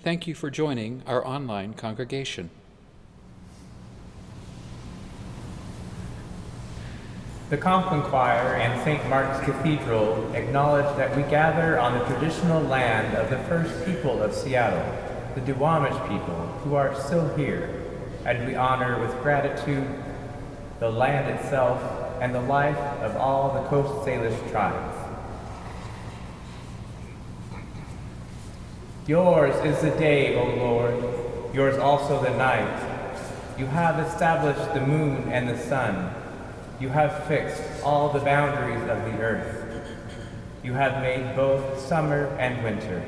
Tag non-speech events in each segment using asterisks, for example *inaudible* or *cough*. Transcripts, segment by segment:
Thank you for joining our online congregation. The Compline Choir and St. Mark's Cathedral acknowledge that we gather on the traditional land of the first people of Seattle, the Duwamish people, who are still here, and we honor with gratitude the land itself and the life of all the Coast Salish tribes. Yours is the day, O Lord, yours also the night. You have established the moon and the sun. You have fixed all the boundaries of the earth. You have made both summer and winter.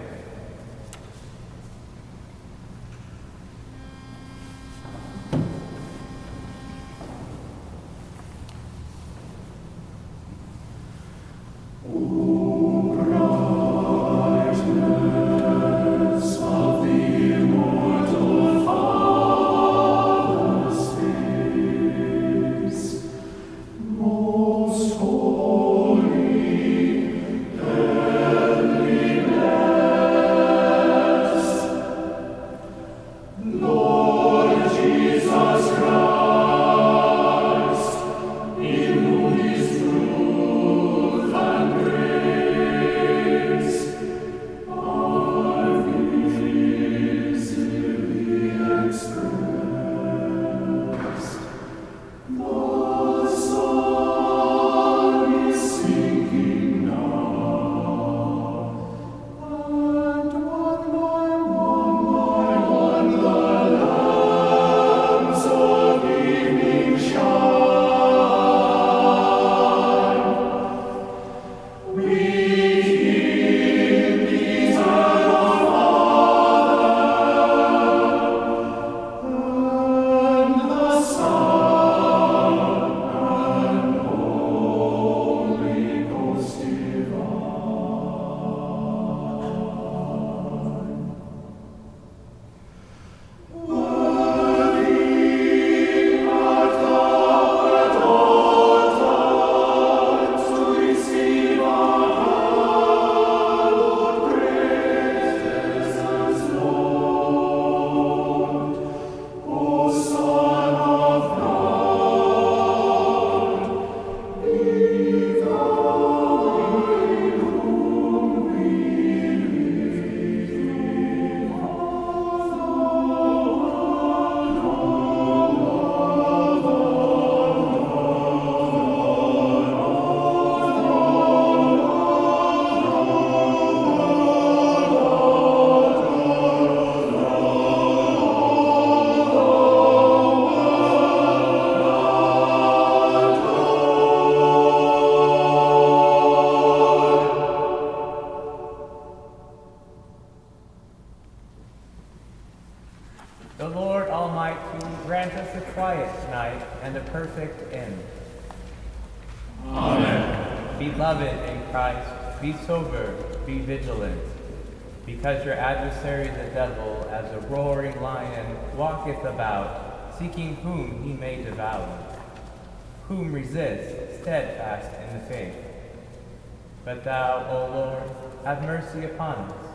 Mercy upon us.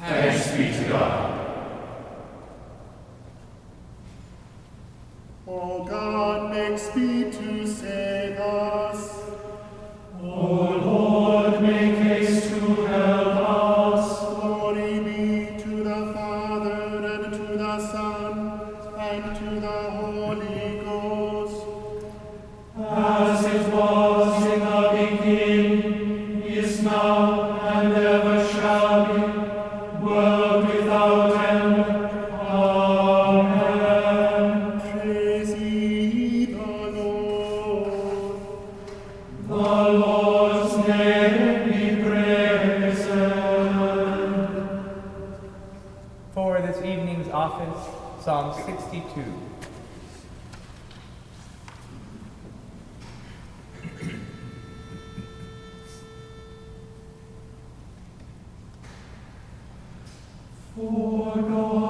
Thanks be to God. O God, make speed For God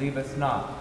leave us not.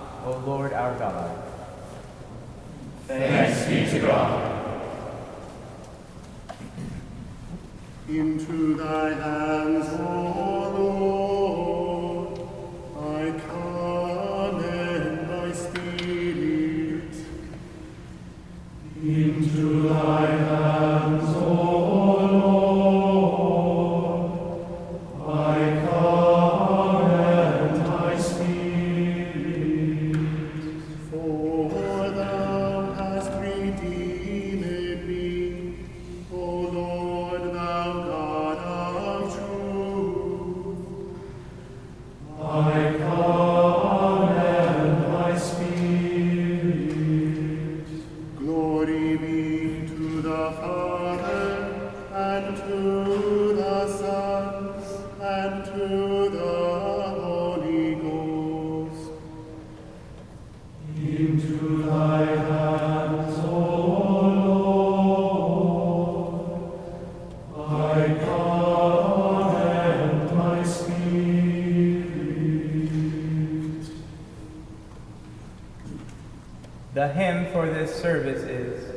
for this service is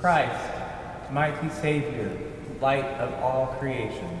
Christ, mighty Savior, light of all creation.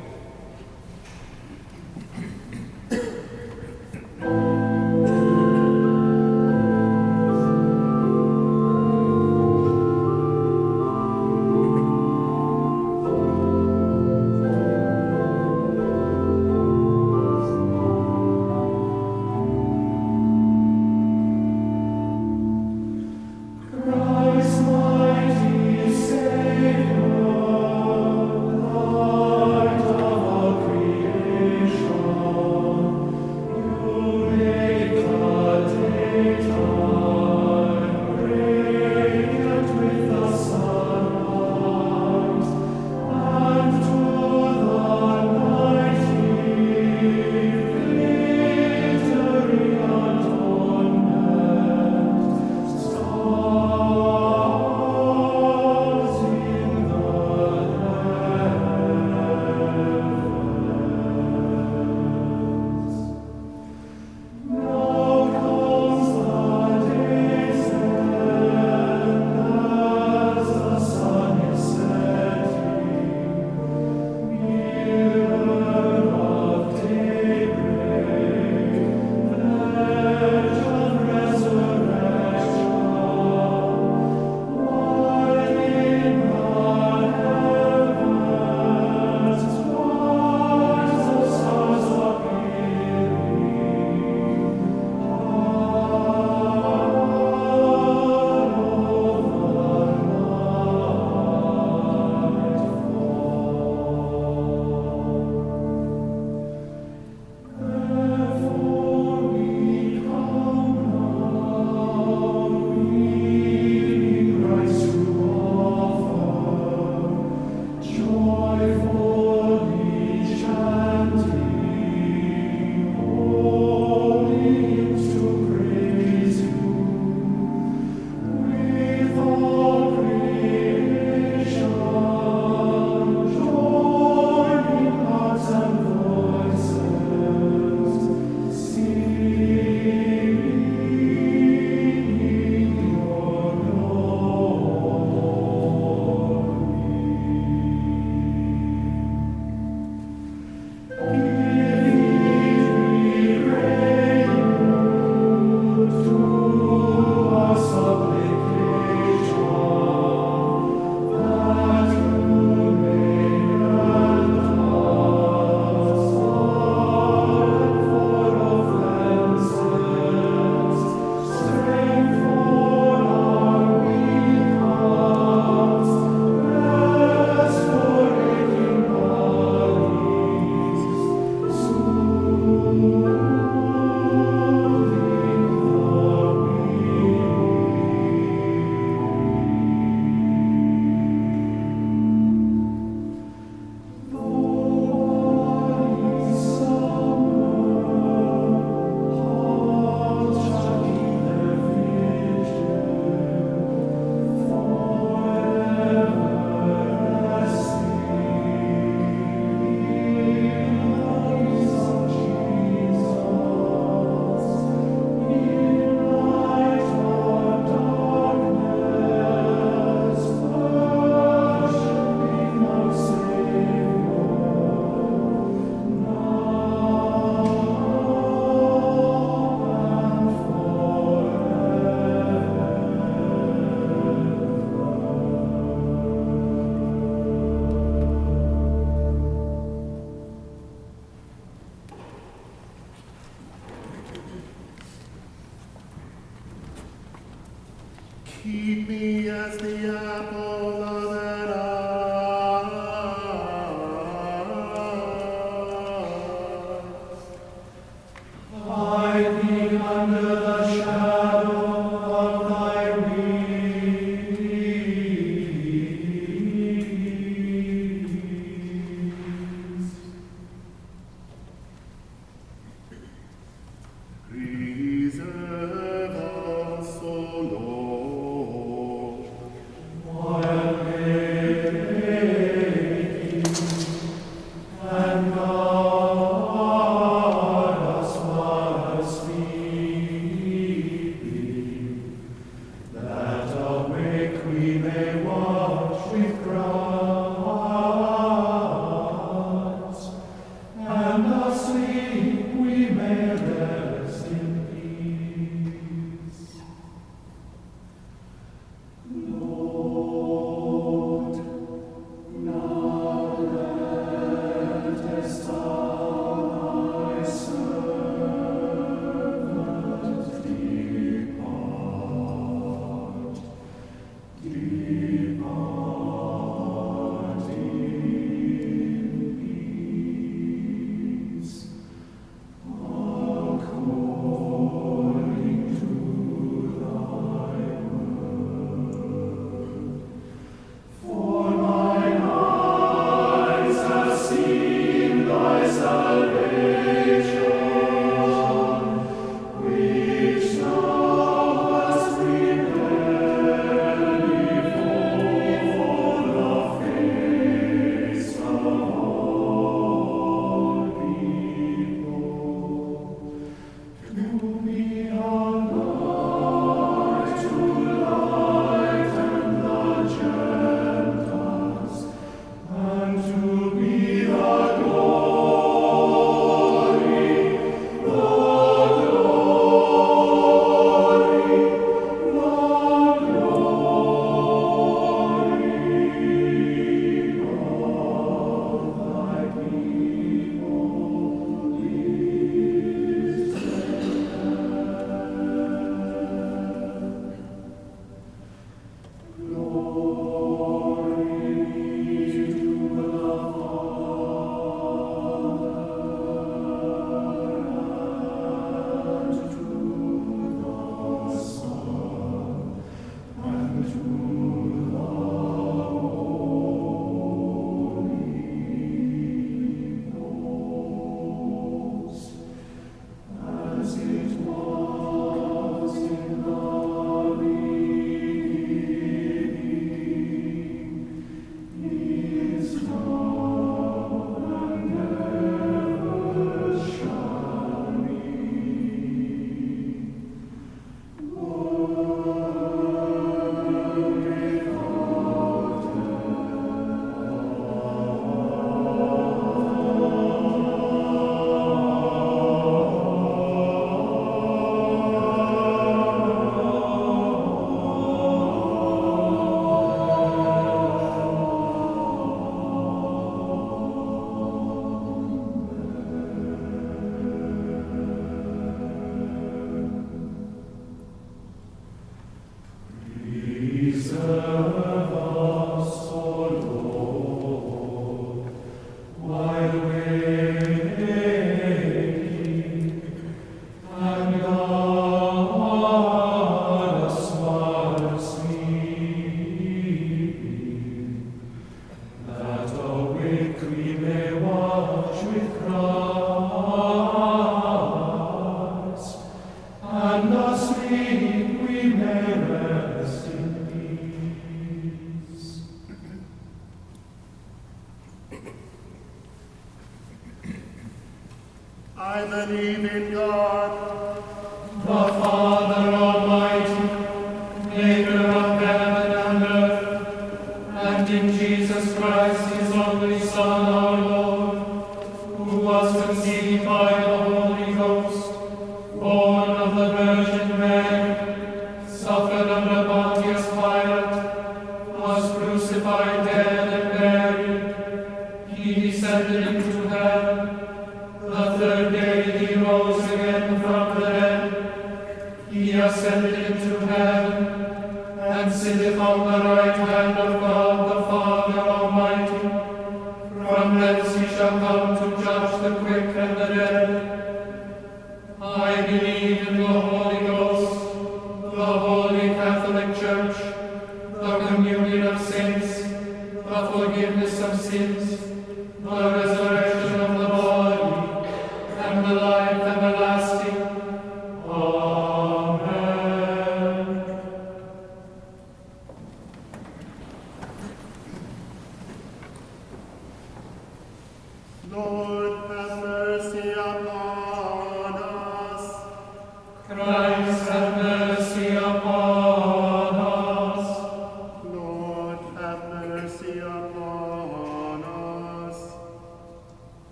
Lord.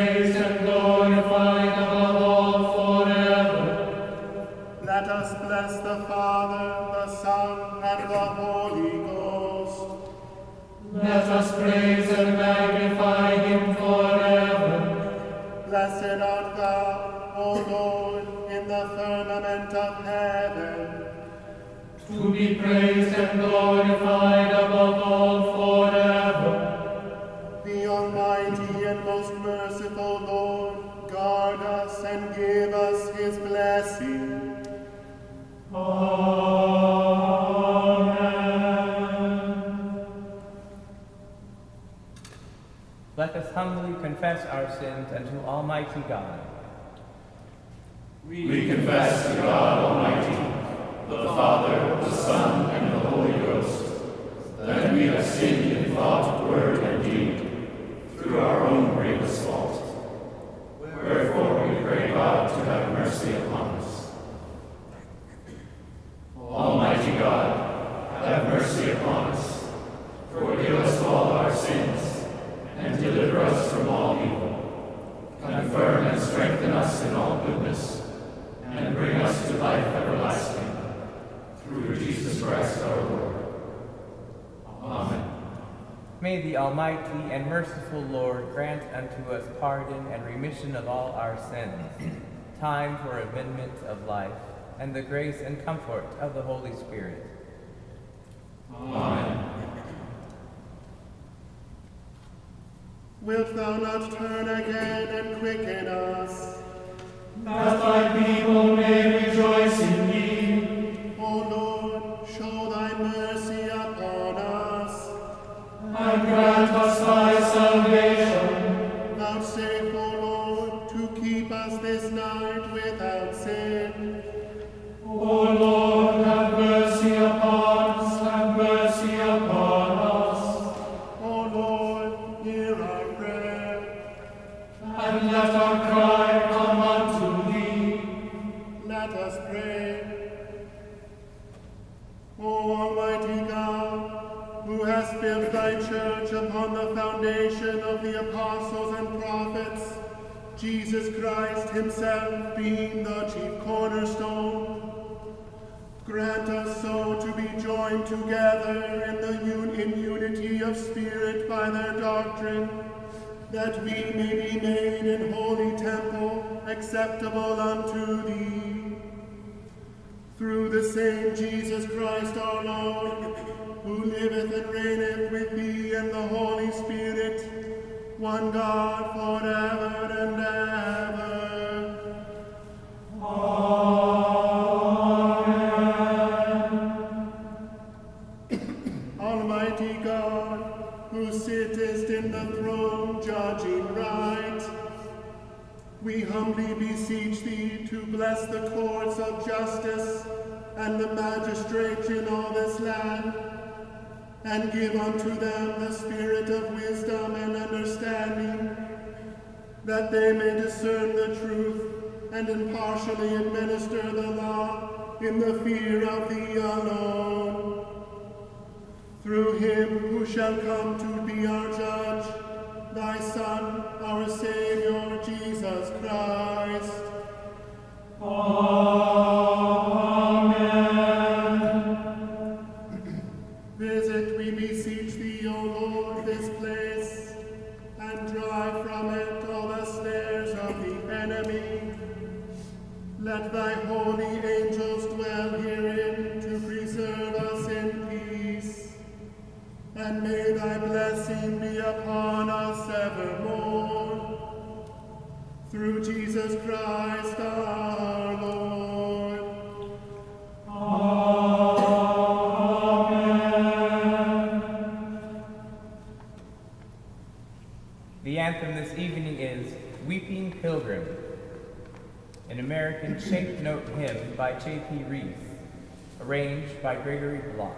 praise and sins to Almighty God. We Almighty and merciful Lord, grant unto us pardon and remission of all our sins, *clears throat* time for amendment of life, and the grace and comfort of the Holy Spirit. Amen. Wilt thou not turn again and quicken us, that thy people may rejoice in thee? that we may be made an holy temple acceptable unto thee. Through the same Jesus Christ our Lord, who liveth and reigneth with thee and the Holy Spirit, one God forever and ever. *coughs* Amen. sittest in the throne judging right. We humbly beseech thee to bless the courts of justice and the magistrates in all this land, and give unto them the spirit of wisdom and understanding, that they may discern the truth and impartially administer the law in the fear of thee alone. Through him who shall come to be our judge, thy Son, our Savior, Jesus Christ. Amen. Through Jesus Christ our Lord. Amen. The anthem this evening is Weeping Pilgrim, an American shaped note hymn by J.P. Rees, arranged by Gregory Block.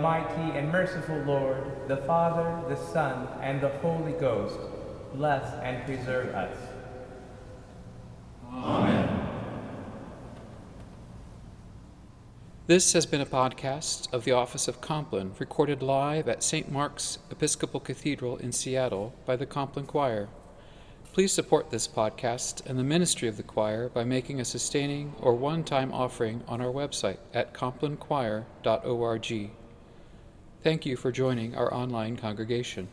Almighty and merciful Lord, the Father, the Son, and the Holy Ghost, bless and preserve us. Amen. This has been a podcast of the Office of Compline, recorded live at St. Mark's Episcopal Cathedral in Seattle by the Compline Choir. Please support this podcast and the ministry of the choir by making a sustaining or one time offering on our website at complinechoir.org. Thank you for joining our online congregation.